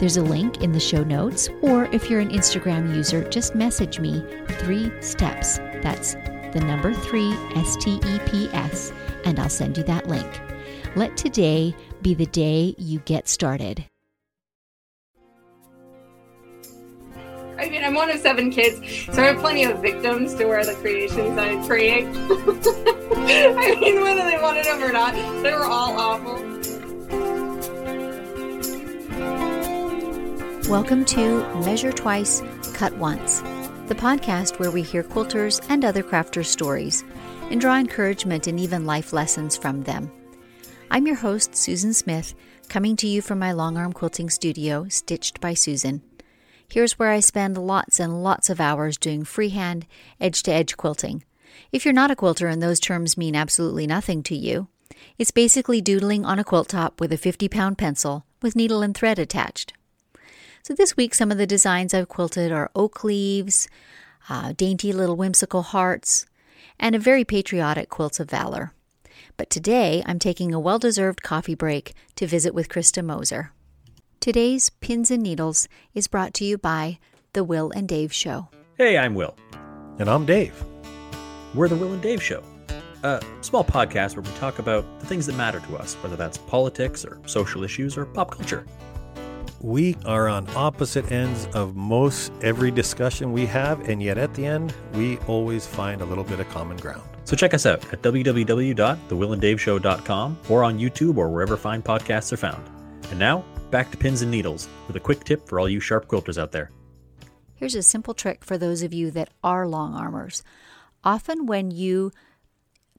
there's a link in the show notes, or if you're an Instagram user, just message me three steps. That's the number three, S T E P S, and I'll send you that link. Let today be the day you get started. I mean, I'm one of seven kids, so I have plenty of victims to wear the creations I create. I mean, whether they wanted them or not, they were all awful. Welcome to Measure Twice, Cut Once, the podcast where we hear quilters and other crafters' stories and draw encouragement and even life lessons from them. I'm your host, Susan Smith, coming to you from my long arm quilting studio, Stitched by Susan. Here's where I spend lots and lots of hours doing freehand, edge to edge quilting. If you're not a quilter and those terms mean absolutely nothing to you, it's basically doodling on a quilt top with a 50 pound pencil with needle and thread attached. So this week, some of the designs I've quilted are oak leaves, uh, dainty little whimsical hearts, and a very patriotic quilts of valor. But today, I'm taking a well deserved coffee break to visit with Krista Moser. Today's Pins and Needles is brought to you by The Will and Dave Show. Hey, I'm Will. And I'm Dave. We're The Will and Dave Show, a small podcast where we talk about the things that matter to us, whether that's politics or social issues or pop culture. We are on opposite ends of most every discussion we have, and yet at the end, we always find a little bit of common ground. So check us out at www.thewillanddaveshow.com or on YouTube or wherever fine podcasts are found. And now, back to pins and needles with a quick tip for all you sharp quilters out there. Here's a simple trick for those of you that are long armers. Often, when you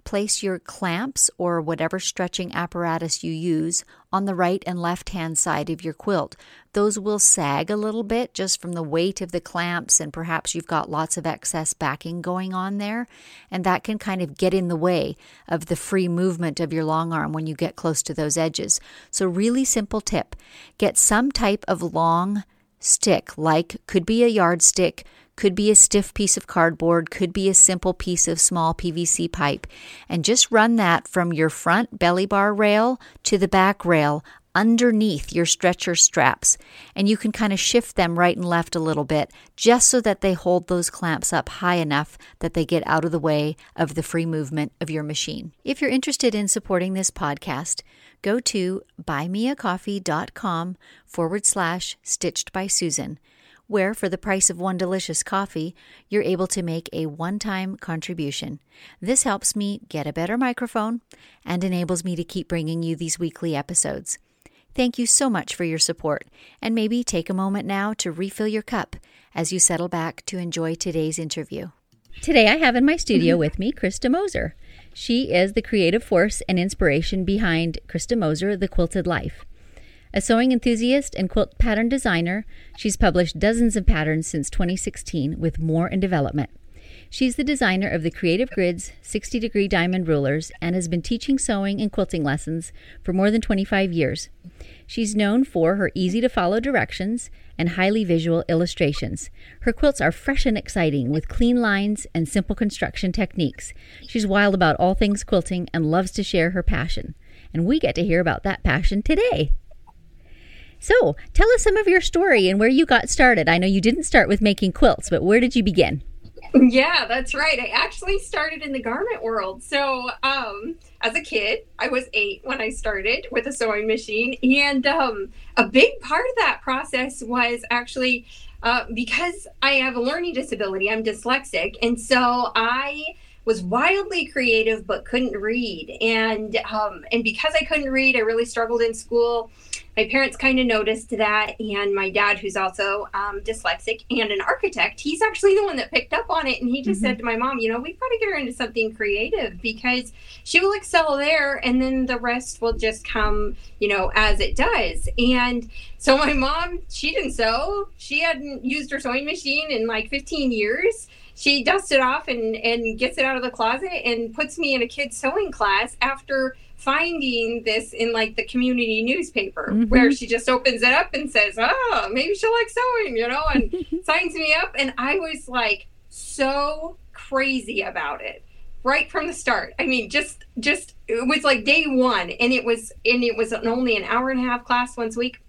place your clamps or whatever stretching apparatus you use on the right and left hand side of your quilt. Those will sag a little bit just from the weight of the clamps, and perhaps you've got lots of excess backing going on there, and that can kind of get in the way of the free movement of your long arm when you get close to those edges. So, really simple tip get some type of long stick, like could be a yardstick could be a stiff piece of cardboard, could be a simple piece of small PVC pipe, and just run that from your front belly bar rail to the back rail underneath your stretcher straps. And you can kind of shift them right and left a little bit just so that they hold those clamps up high enough that they get out of the way of the free movement of your machine. If you're interested in supporting this podcast, go to buymeacoffee.com forward slash stitched by Susan where for the price of one delicious coffee, you're able to make a one time contribution. This helps me get a better microphone and enables me to keep bringing you these weekly episodes. Thank you so much for your support, and maybe take a moment now to refill your cup as you settle back to enjoy today's interview. Today, I have in my studio mm-hmm. with me Krista Moser. She is the creative force and inspiration behind Krista Moser, The Quilted Life. A sewing enthusiast and quilt pattern designer, she's published dozens of patterns since 2016 with more in development. She's the designer of the Creative Grids 60 degree diamond rulers and has been teaching sewing and quilting lessons for more than 25 years. She's known for her easy to follow directions and highly visual illustrations. Her quilts are fresh and exciting with clean lines and simple construction techniques. She's wild about all things quilting and loves to share her passion. And we get to hear about that passion today. So, tell us some of your story and where you got started. I know you didn't start with making quilts, but where did you begin? Yeah, that's right. I actually started in the garment world. So, um, as a kid, I was eight when I started with a sewing machine. And um, a big part of that process was actually uh, because I have a learning disability, I'm dyslexic. And so I was wildly creative but couldn't read and um, and because i couldn't read i really struggled in school my parents kind of noticed that, and my dad, who's also um, dyslexic and an architect, he's actually the one that picked up on it, and he just mm-hmm. said to my mom, you know, we've got to get her into something creative because she will excel there, and then the rest will just come, you know, as it does. And so my mom, she didn't sew. She hadn't used her sewing machine in like 15 years she dusts it off and, and gets it out of the closet and puts me in a kid's sewing class after finding this in like the community newspaper mm-hmm. where she just opens it up and says, Oh, maybe she'll like sewing, you know, and signs me up. And I was like so crazy about it right from the start. I mean, just just it was like day one and it was and it was only an hour and a half class once a week.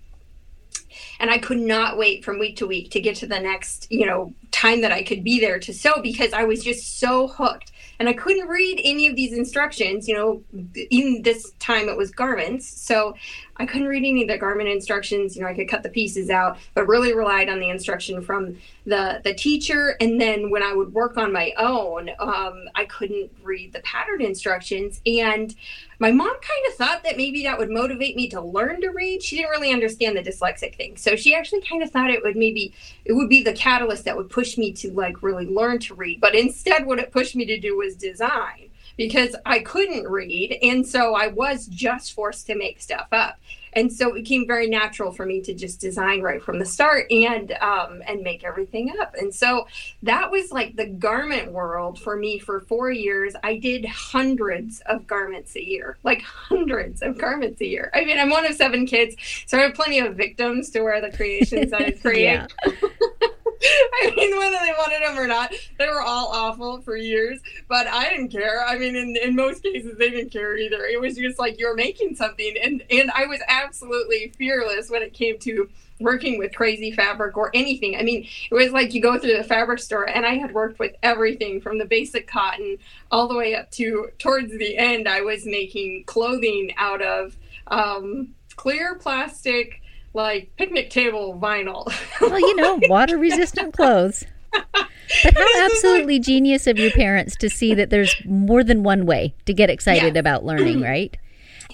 And I could not wait from week to week to get to the next, you know, time that I could be there to sew because I was just so hooked and I couldn't read any of these instructions. You know, in this time it was garments, so I couldn't read any of the garment instructions. You know, I could cut the pieces out, but really relied on the instruction from the the teacher. And then when I would work on my own, um, I couldn't read the pattern instructions. And my mom kind of thought that maybe that would motivate me to learn to read. She didn't really understand the dyslexic thing, so she actually kind of thought it would maybe it would be the catalyst that would push me to like really learn to read. But instead, what it pushed me to do was design because I couldn't read. And so I was just forced to make stuff up. And so it became very natural for me to just design right from the start and um, and make everything up. And so that was like the garment world for me for four years. I did hundreds of garments a year, like hundreds of garments a year. I mean, I'm one of seven kids, so I have plenty of victims to wear the creations I create. I mean, whether they wanted them or not, they were all awful for years. But I didn't care. I mean, in, in most cases, they didn't care either. It was just like you're making something, and and I was absolutely fearless when it came to working with crazy fabric or anything. I mean, it was like you go through the fabric store, and I had worked with everything from the basic cotton all the way up to towards the end. I was making clothing out of um, clear plastic like picnic table vinyl. well, you know, water resistant clothes. But how absolutely like, genius of your parents to see that there's more than one way to get excited about learning, right?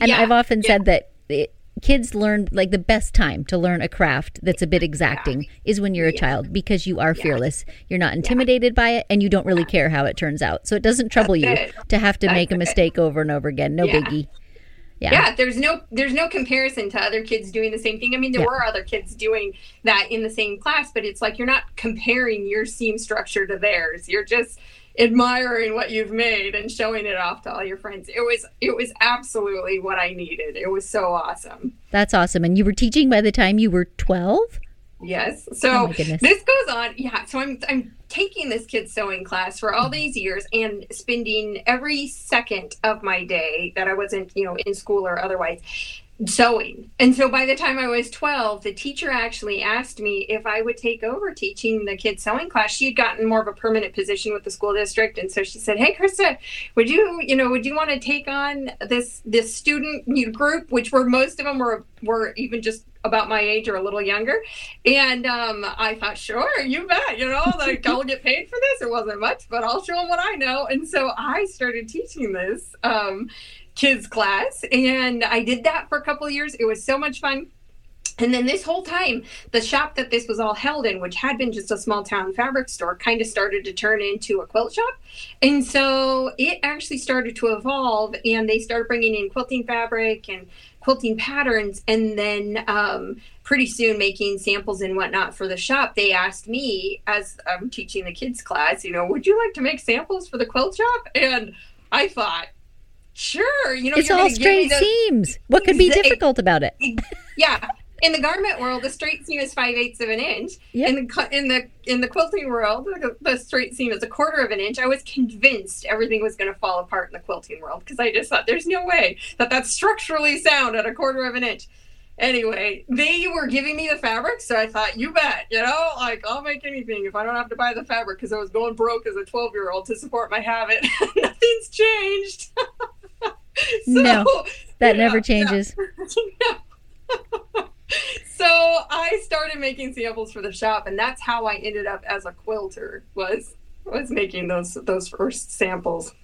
And yeah, I've often yeah. said that it, kids learn like the best time to learn a craft that's a bit exacting yeah. is when you're a child because you are fearless. You're not intimidated by it and you don't really care how it turns out. So it doesn't trouble that's you it. to have to that's make a mistake over and over again. No biggie yeah. yeah there's no there's no comparison to other kids doing the same thing. I mean there yeah. were other kids doing that in the same class but it's like you're not comparing your seam structure to theirs. You're just admiring what you've made and showing it off to all your friends. It was it was absolutely what i needed. It was so awesome. That's awesome. And you were teaching by the time you were 12 Yes. So oh this goes on. Yeah. So I'm I'm taking this kid's sewing class for all these years and spending every second of my day that I wasn't, you know, in school or otherwise sewing. And so by the time I was 12, the teacher actually asked me if I would take over teaching the kids sewing class. She had gotten more of a permanent position with the school district and so she said, "Hey Krista, would you, you know, would you want to take on this this student group which were most of them were were even just about my age or a little younger. And um, I thought, sure, you bet, you know, like I'll get paid for this. It wasn't much, but I'll show them what I know. And so I started teaching this. Um, kids class and i did that for a couple years it was so much fun and then this whole time, the shop that this was all held in, which had been just a small town fabric store, kind of started to turn into a quilt shop. And so it actually started to evolve, and they started bringing in quilting fabric and quilting patterns. And then um, pretty soon, making samples and whatnot for the shop, they asked me, as I'm teaching the kids class, you know, would you like to make samples for the quilt shop? And I thought, Sure, you know it's all straight seams. What could be difficult about it? yeah, in the garment world, the straight seam is five eighths of an inch. Yep. In the in the in the quilting world, the straight seam is a quarter of an inch. I was convinced everything was going to fall apart in the quilting world because I just thought there's no way that that's structurally sound at a quarter of an inch. Anyway, they were giving me the fabric, so I thought, you bet, you know, like I'll make anything if I don't have to buy the fabric because I was going broke as a 12 year old to support my habit. Nothing's changed. so, no, that yeah, never changes. So I started making samples for the shop, and that's how I ended up as a quilter. Was was making those those first samples.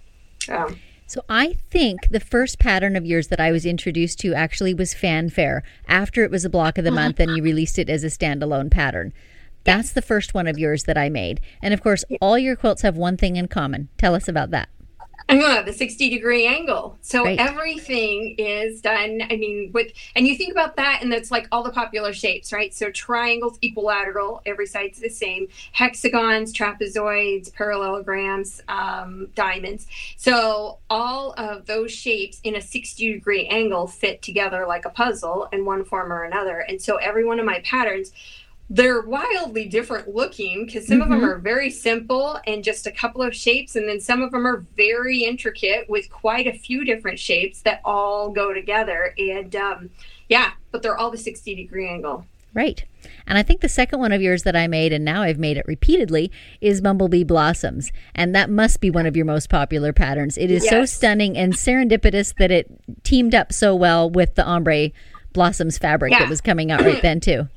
Um, So I think the first pattern of yours that I was introduced to actually was Fanfare after it was a block of the month and you released it as a standalone pattern. That's the first one of yours that I made. And of course, all your quilts have one thing in common. Tell us about that. Uh, the 60 degree angle. So Right. everything is done. I mean, with, and you think about that, and that's like all the popular shapes, right? So triangles, equilateral, every side's the same, hexagons, trapezoids, parallelograms, um, diamonds. So all of those shapes in a 60 degree angle fit together like a puzzle in one form or another. And so every one of my patterns, they're wildly different looking because some of them Mhm. are very simple and just a couple of shapes and then some of them are very intricate with quite a few different shapes that all go together and um, yeah but they're all the 60 degree angle Right. And I think the second one of yours that I made, and now I've made it repeatedly, is Bumblebee Blossoms. And that must be one of your most popular patterns. It is so stunning and serendipitous that it teamed up so well with the ombre blossoms fabric Yeah. that was coming out right then, too.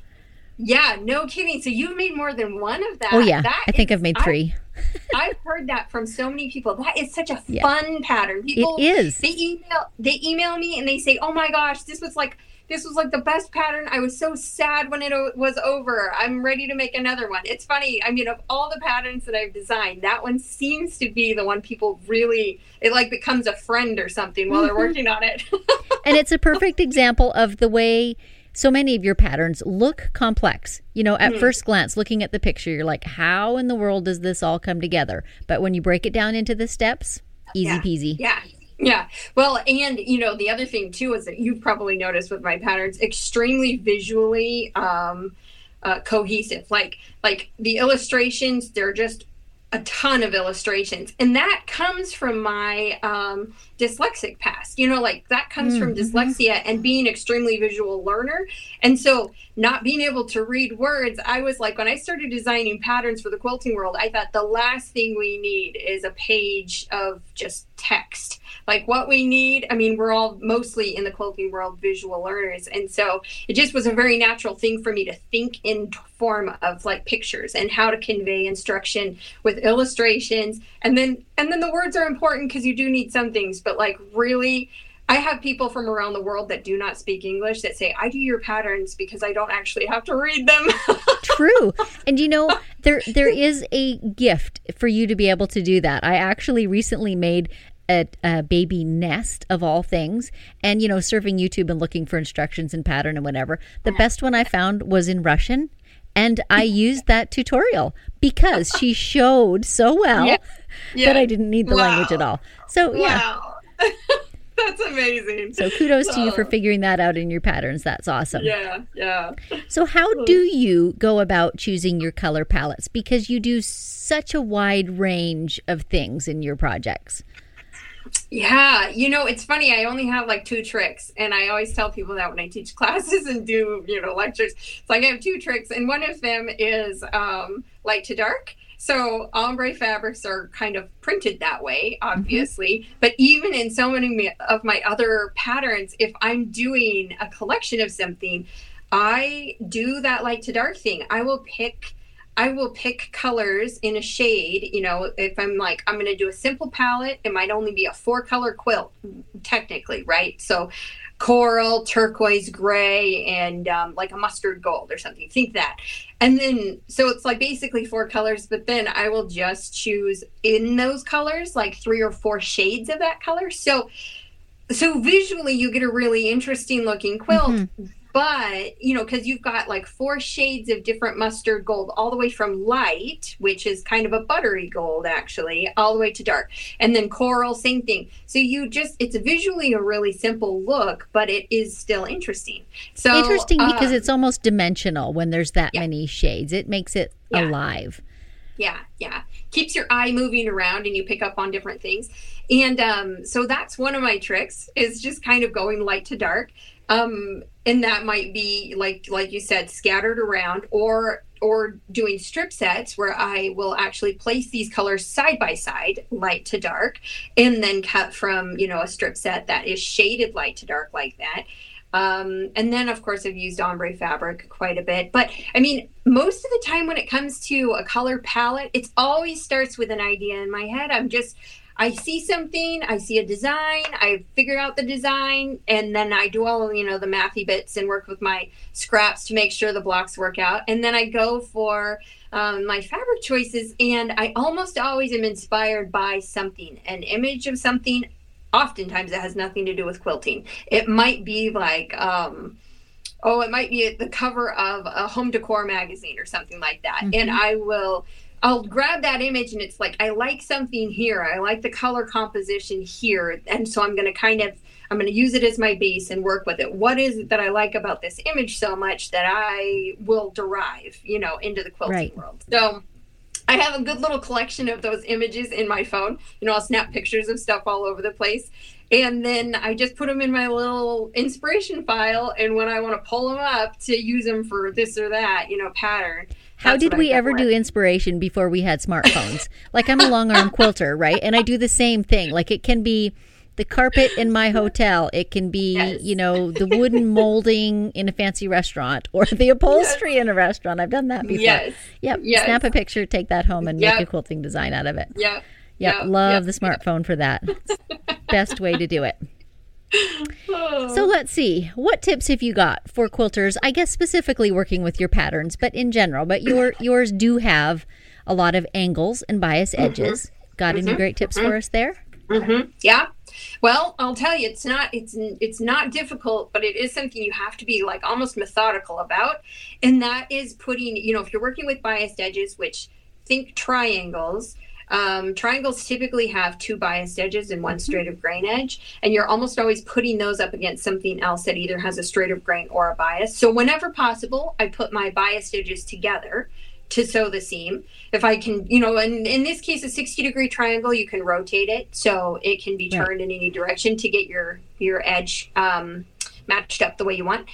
Yeah no kidding so you've made more than one of that Oh, yeah. That I think I've made three. I've heard that from so many people. That is such a Yeah. fun pattern. People It is. they email they email me and they say, "Oh my gosh, this was like this was like the best pattern. I was so sad when it o- was over. I'm ready to make another one." It's funny. I mean, of all the patterns that I've designed, that one seems to be the one people really it like becomes a friend or something while they're Mhm. working on it. and it's a perfect example of the way so many of your patterns look complex. You know, at Mhm. first glance, looking at the picture, you're like, how in the world does this all come together? But when you break it down into the steps, easy Yeah. peasy. Yeah. Yeah. Well, and you know, the other thing too is that you've probably noticed with my patterns, extremely visually um, uh, cohesive. Like, like the illustrations, they're just a ton of illustrations, and that comes from my um, dyslexic past. You know, like that comes from Mhm. dyslexia and being extremely visual learner, and so not being able to read words. I was like, when I started designing patterns for the quilting world, I thought the last thing we need is a page of just text like what we need i mean we're all mostly in the quilting world visual learners and so it just was a very natural thing for me to think in form of like pictures and how to convey instruction with illustrations and then and then the words are important because you do need some things but like really I have people from around the world that do not speak English that say, I do your patterns because I don't actually have to read them. True. And you know, there there is a gift for you to be able to do that. I actually recently made a, a baby nest of all things and you know surfing youtube and looking for instructions and pattern and whatever the best one i found was in russian and i used that tutorial because she showed so well Yeah. That i didn't need the Wow. language at all so yeah Wow. That's amazing. so kudos to you for Oh. figuring that out in your patterns that's awesome Yeah, yeah. So, how do you go about choosing your color palettes? Because you do such a wide range of things in your projects. Yeah, you know, it's funny. I only have like two tricks, and I always tell people that when I teach classes and do, you know, lectures. It's like I have two tricks, and one of them is um, light to dark. So ombre fabrics are kind of printed that way, obviously. But even in so many of my other patterns, if I'm doing a collection of something, I do that light to dark thing. I will pick I will pick colors in a shade. You know, if I'm like, I'm going to do a simple palette, it might only be a four color quilt, technically, right? So, coral, turquoise, gray, and um, like a mustard gold or something. Think that. And then, so it's like basically four colors, but then I will just choose in those colors like three or four shades of that color. So, so visually, you get a really interesting looking quilt Mhm. But you know because you've got like four shades of different mustard gold all the way from light which is kind of a buttery gold actually all the way to dark and then coral same thing so you just it's visually a really simple look but it is still interesting so Interesting because um, it's almost dimensional when there's that yeah. many shades. It makes it Yeah. alive. yeah yeah keeps your eye moving around and you pick up on different things and um, so that's one of my tricks is just kind of going light to dark um, and that might be like like you said scattered around or or doing strip sets where i will actually place these colors side by side light to dark and then cut from you know a strip set that is shaded light to dark like that. Um, and then of course i've used ombre fabric quite a bit. But i mean most of the time when it comes to a color palette it always starts with an idea in my head. I'm just I see something, I see a design, I figure out the design, and then I do all you know the mathy bits and work with my scraps to make sure the blocks work out. And then I go for um, my fabric choices, and I almost always am inspired by something, an image of something. Oftentimes, it has nothing to do with quilting. It might be like. Um, oh, it might be the cover of a home decor magazine or something like that. Mm-hmm. And I will I'll grab that image and it's like I like something here. I like the color composition here. And so I'm going to kind of I'm going to use it as my base and work with it. What is it that I like about this image so much that I will derive, you know, into the quilting right. world. So I have a good little collection of those images in my phone. You know, I'll snap pictures of stuff all over the place. And then I just put them in my little inspiration file. And when I want to pull them up to use them for this or that, you know, pattern. How did we ever do inspiration before we had smartphones? like I'm a long arm quilter, right? And I do the same thing. Like it can be the carpet in my hotel. It can be, yes. you know, the wooden molding in a fancy restaurant or the upholstery yes. in a restaurant. I've done that before. Yes. Yep. Yes. Snap a picture, take that home and yep. make a quilting design out of it. Yep. Yep. yep. Love the smartphone for that. Best way to do it. So let's see. What tips have you got for quilters? I guess specifically working with your patterns, but in general. But your yours do have a lot of angles and bias mm-hmm. edges. Mm-hmm. Got mm-hmm. any great tips mm-hmm. for us there? Mm-hmm. Yeah. Well, I'll tell you, it's not it's it's not difficult, but it is something you have to be like almost methodical about, and that is putting. You know, if you're working with biased edges, which think triangles um, triangles typically have two biased edges and one straight of grain edge, and you're almost always putting those up against something else that either has a straight of grain or a bias. So whenever possible, I put my biased edges together to sew the seam. If I can, you know, and in this case, a 60 degree triangle, you can rotate it so it can be turned in any direction to get your your edge um, matched up the way you want.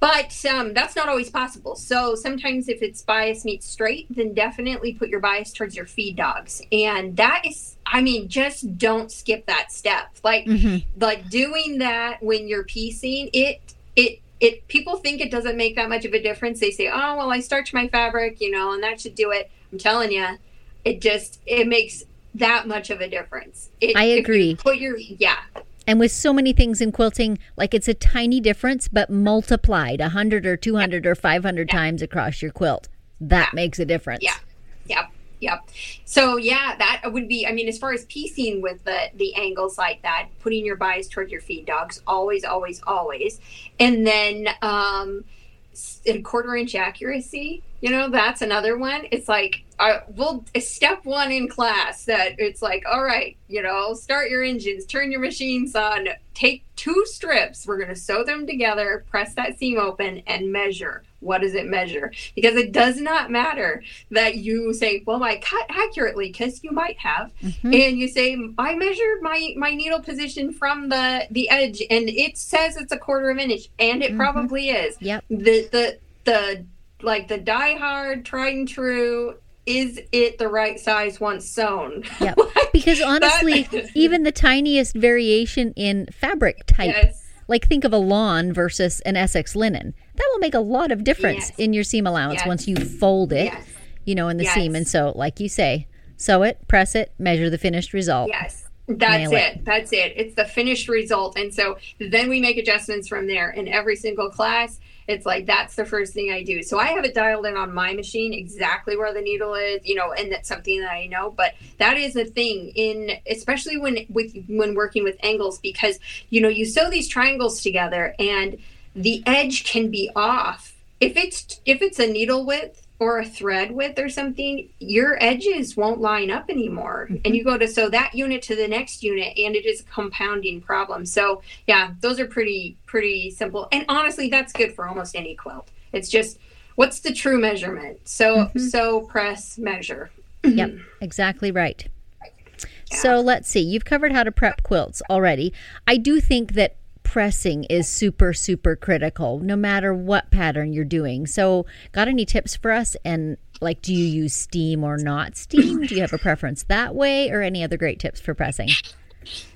But um, that's not always possible. So sometimes if it's bias meets straight, then definitely put your bias towards your feed dogs. And that is, I mean, just don't skip that step. Like, mm-hmm. like doing that when you're piecing it, it, it, people think it doesn't make that much of a difference. They say, oh, well, I starch my fabric, you know, and that should do it. I'm telling you, it just, it makes that much of a difference. It, I agree. put your, yeah, and with so many things in quilting, like it's a tiny difference, but multiplied 100 or 200 or 500 times across your quilt. That makes a difference. Yeah. Yep. Yep. So yeah, that would be. I mean, as far as piecing with the the angles like that, putting your bias toward your feed dogs, always, always, always, and then um, a quarter inch accuracy. You know, that's another one. It's like I will step one in class that it's like, all right, you know, start your engines, turn your machines on, take two strips. We're going to sew them together, press that seam open, and measure. What does it measure? Because it does not matter that you say, well, I cut accurately, because you might have, mm-hmm. and you say, I measured my my needle position from the the edge, and it says it's a quarter of an inch, and it mm-hmm. probably is. Yep. The the the like the die hard, tried and true is it the right size once sewn? Yeah. like, because honestly, that... even the tiniest variation in fabric type, yes. like think of a lawn versus an Essex linen, that will make a lot of difference yes. in your seam allowance yes. once you fold it, you know, in the seam. And so, like you say, sew it, press it, measure the finished result. Yes. That's it. it. That's it. It's the finished result. And so then we make adjustments from there in every single class it's like that's the first thing I do. So I have it dialed in on my machine exactly where the needle is, you know, and that's something that I know. But that is a thing in especially when with when working with angles because you know you sew these triangles together and the edge can be off. If it's if it's a needle width or a thread width or something, your edges won't line up anymore. Mm-hmm. And you go to sew that unit to the next unit and it is a compounding problem. So yeah, those are pretty, pretty simple. And honestly, that's good for almost any quilt. It's just what's the true measurement? So mm-hmm. sew, press, measure. yep, exactly right. Yeah. So let's see. You've covered how to prep quilts already. I do think that pressing is super, super critical no matter what pattern you're doing. So, got any tips for us? And like, do you use steam or not steam? Do you have a preference that way or any other great tips for pressing?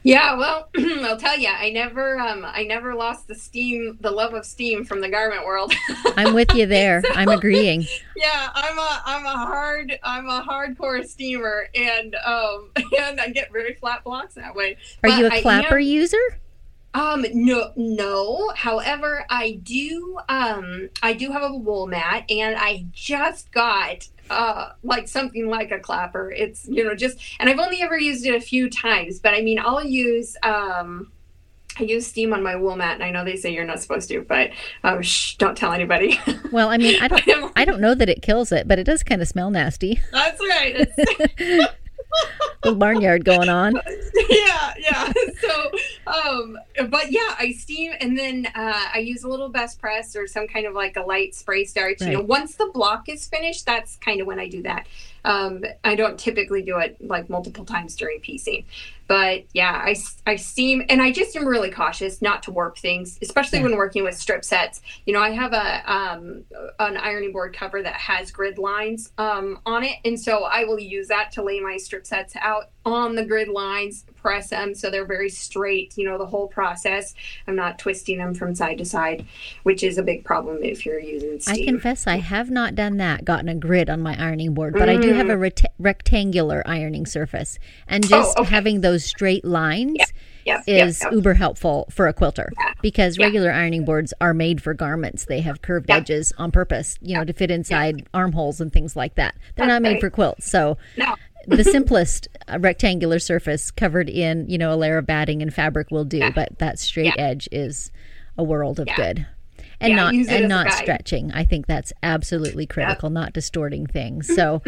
Yeah, well, I'll tell you, I never, um, I never lost the steam, the love of steam from the garment world. I'm with you there. I'm agreeing. yeah, I'm a, I'm a hard, I'm a hardcore steamer, and um, and I get very flat blocks that way. Are But you a clapper am- user? Um, no, no. However, I do, um, I do have a wool mat, and I just got uh like something like a clapper. It's you know just, and I've only ever used it a few times, but I mean, I'll use um. I use steam on my wool mat, and I know they say you're not supposed to, but um, shh, don't tell anybody. Well, I mean, I don't. I don't know that it kills it, but it does kind of smell nasty. That's right. Little barnyard going on. yeah, yeah. So, um, but yeah, I steam and then uh, I use a little best press or some kind of like a light spray starch. You know, once the block is finished, that's kind of when I do that. Um, I don't typically do it like multiple times during piecing, but yeah, I, I seem, and I just am really cautious not to warp things, especially Yeah. when working with strip sets. You know, I have a um, an ironing board cover that has grid lines um, on it, and so I will use that to lay my strip sets out on the grid lines, press them so they're very straight. You know, the whole process. I'm not twisting them from side to side, which is a big problem if you're using steam. I confess I have not done that, gotten a grid on my ironing board, but I do have a rect- rectangular ironing surface. And just Mm. Oh, okay. having those straight lines Yep, yep, is yep. uber helpful for a quilter Yeah. because Yeah. regular ironing boards are made for garments. They have curved Yeah. edges on purpose, you know, to fit inside armholes and things like that. They're That's not made right. for quilts. So No. The simplest uh, rectangular surface covered in, you know, a layer of batting and fabric will do, but that straight Yeah. edge is a world of Yeah. good. And Yeah, not use it as and not stretching. I think that's absolutely critical, not distorting things. So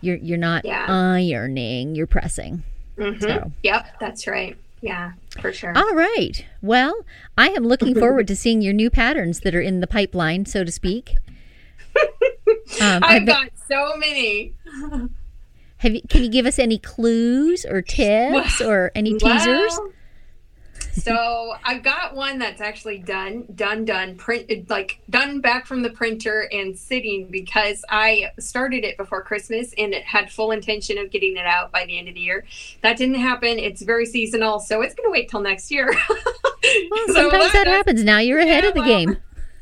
you're you're not Mm-hmm. Yeah. ironing, you're pressing. Mhm. So Yep, that's right. Yeah, for sure. all right. Well, I am looking forward to seeing your new patterns that are in the pipeline, so to speak. Um, I've been- got so many. have you, can you give us any clues or tips or any teasers? Well, so I've got one that's actually done, done, done, print like done back from the printer and sitting because I started it before Christmas and it had full intention of getting it out by the end of the year. That didn't happen. It's very seasonal, so it's going to wait till next year. Well, So sometimes that that- happens. Now you're ahead Yeah, of the well, game.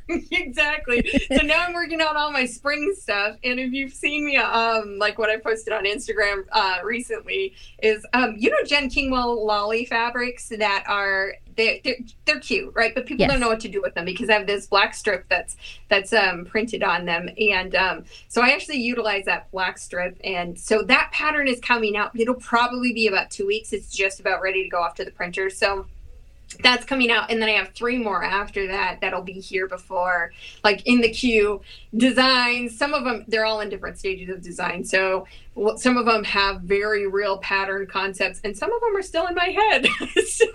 exactly. So now I'm working on all my spring stuff, and if you've seen me, um, like what I posted on Instagram uh, recently, is um, you know Jen Kingwell lolly fabrics that are they they're, they're cute, right? But people Yes. don't know what to do with them because I have this black strip that's that's um, printed on them, and um, so I actually utilize that black strip, and so that pattern is coming out. It'll probably be about two weeks. It's just about ready to go off to the printer, so that's coming out and then i have three more after that that'll be here before like in the queue designs some of them they're all in different stages of design so some of them have very real pattern concepts and some of them are still in my head so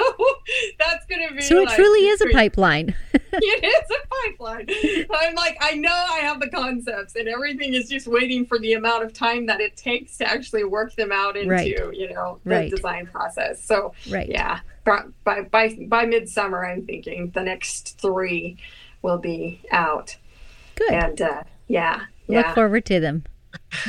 that's gonna be So it like, truly is a pipeline. it is a pipeline. I'm like, I know I have the concepts, and everything is just waiting for the amount of time that it takes to actually work them out into, Right. you know, the Right. design process. So, Right. yeah, by by by, midsummer, I'm thinking the next three will be out, Good. and uh, yeah, Look yeah. forward to them.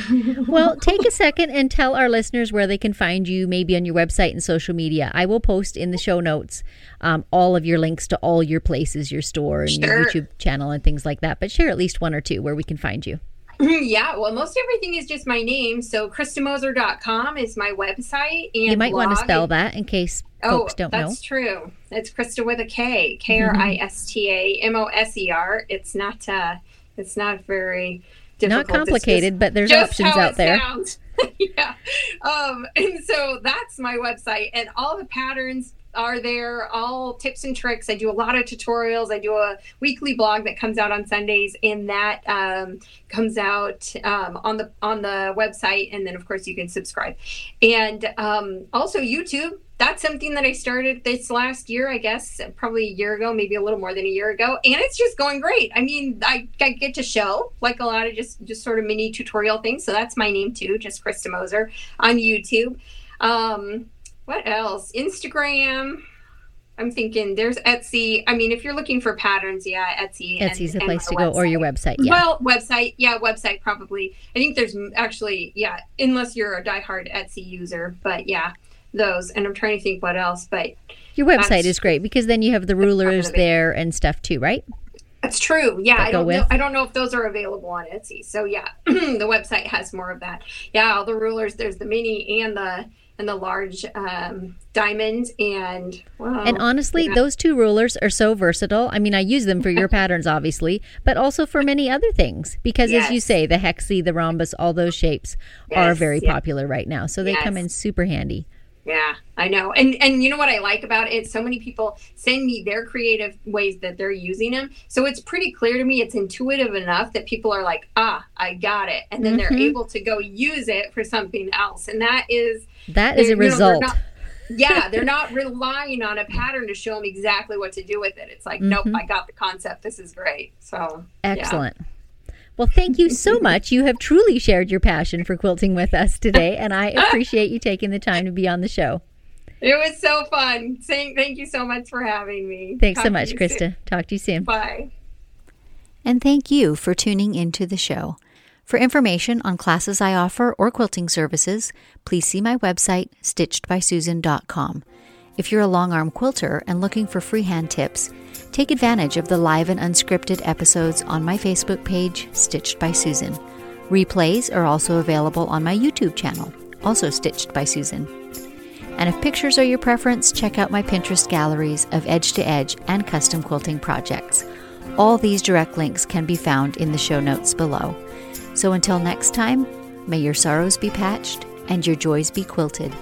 well, take a second and tell our listeners where they can find you, maybe on your website and social media. I will post in the show notes um, all of your links to all your places, your store and your YouTube channel and things like that. But share at least one or two where we can find you. yeah, well, most everything is just my name. So, KristaMoser.com is my website, and you might want to spell that in case know. Oh, that's true. It's Krista with a K, K R I S T A M O S E R. It's not. Uh, it's not very difficult. Not complicated, but there's Just options out there. yeah. Um, and so that's my website, and all the patterns are there. All tips and tricks. I do a lot of tutorials. I do a weekly blog that comes out on Sundays, and that um, comes out um, on the on the website. And then, of course, you can subscribe. And um, also YouTube. That's something that I started this last year, I guess, probably a year ago, maybe a little more than a year ago, and it's just going great. I mean, I, I get to show like a lot of just just sort of mini tutorial things. So that's my name too, just Krista Moser on YouTube. Um, what else? Instagram. I'm thinking there's Etsy. I mean, if you're looking for patterns, yeah, Etsy. and- Etsy's the place to go, or your website. website. Yeah. Well, website, yeah, website probably. I think there's actually, yeah, unless you're a diehard Etsy user, but yeah, those, and I'm trying to think what else, but your website is great because then you have the rulers there and stuff too, right? That's true. Yeah, I don't know. I don't know if those are available on Etsy. So yeah, the website has more of that. Yeah, all the rulers. There's the mini and the and the large um, diamond and well, and honestly yeah. those two rulers are so versatile i mean i use them for your patterns obviously but also for many other things because yes. as you say the hexie the rhombus all those shapes yes, are very yes. popular right now so they come in super handy yeah, I know. And and you know what I like about it? So many people send me their creative ways that they're using them. So it's pretty clear to me it's intuitive enough that people are like, "Ah, I got it." And then mm-hmm. they're able to go use it for something else. And that is That is a result. Know, they're not, yeah, they're not relying on a pattern to show them exactly what to do with it. It's like, mm-hmm. "Nope, I got the concept. This is great." So, Excellent. Yeah. Well, thank you so much. You have truly shared your passion for quilting with us today, and I appreciate you taking the time to be on the show. It was so fun. Saying thank you so much for having me. Thanks Talk so much, Krista. Soon. Talk to you soon. Bye. And thank you for tuning into the show. For information on classes I offer or quilting services, please see my website, stitchedbysusan.com. If you're a long arm quilter and looking for freehand tips, Take advantage of the live and unscripted episodes on my Facebook page, Stitched by Susan. Replays are also available on my YouTube channel, also Stitched by Susan. And if pictures are your preference, check out my Pinterest galleries of edge to edge and custom quilting projects. All these direct links can be found in the show notes below. So until next time, may your sorrows be patched and your joys be quilted.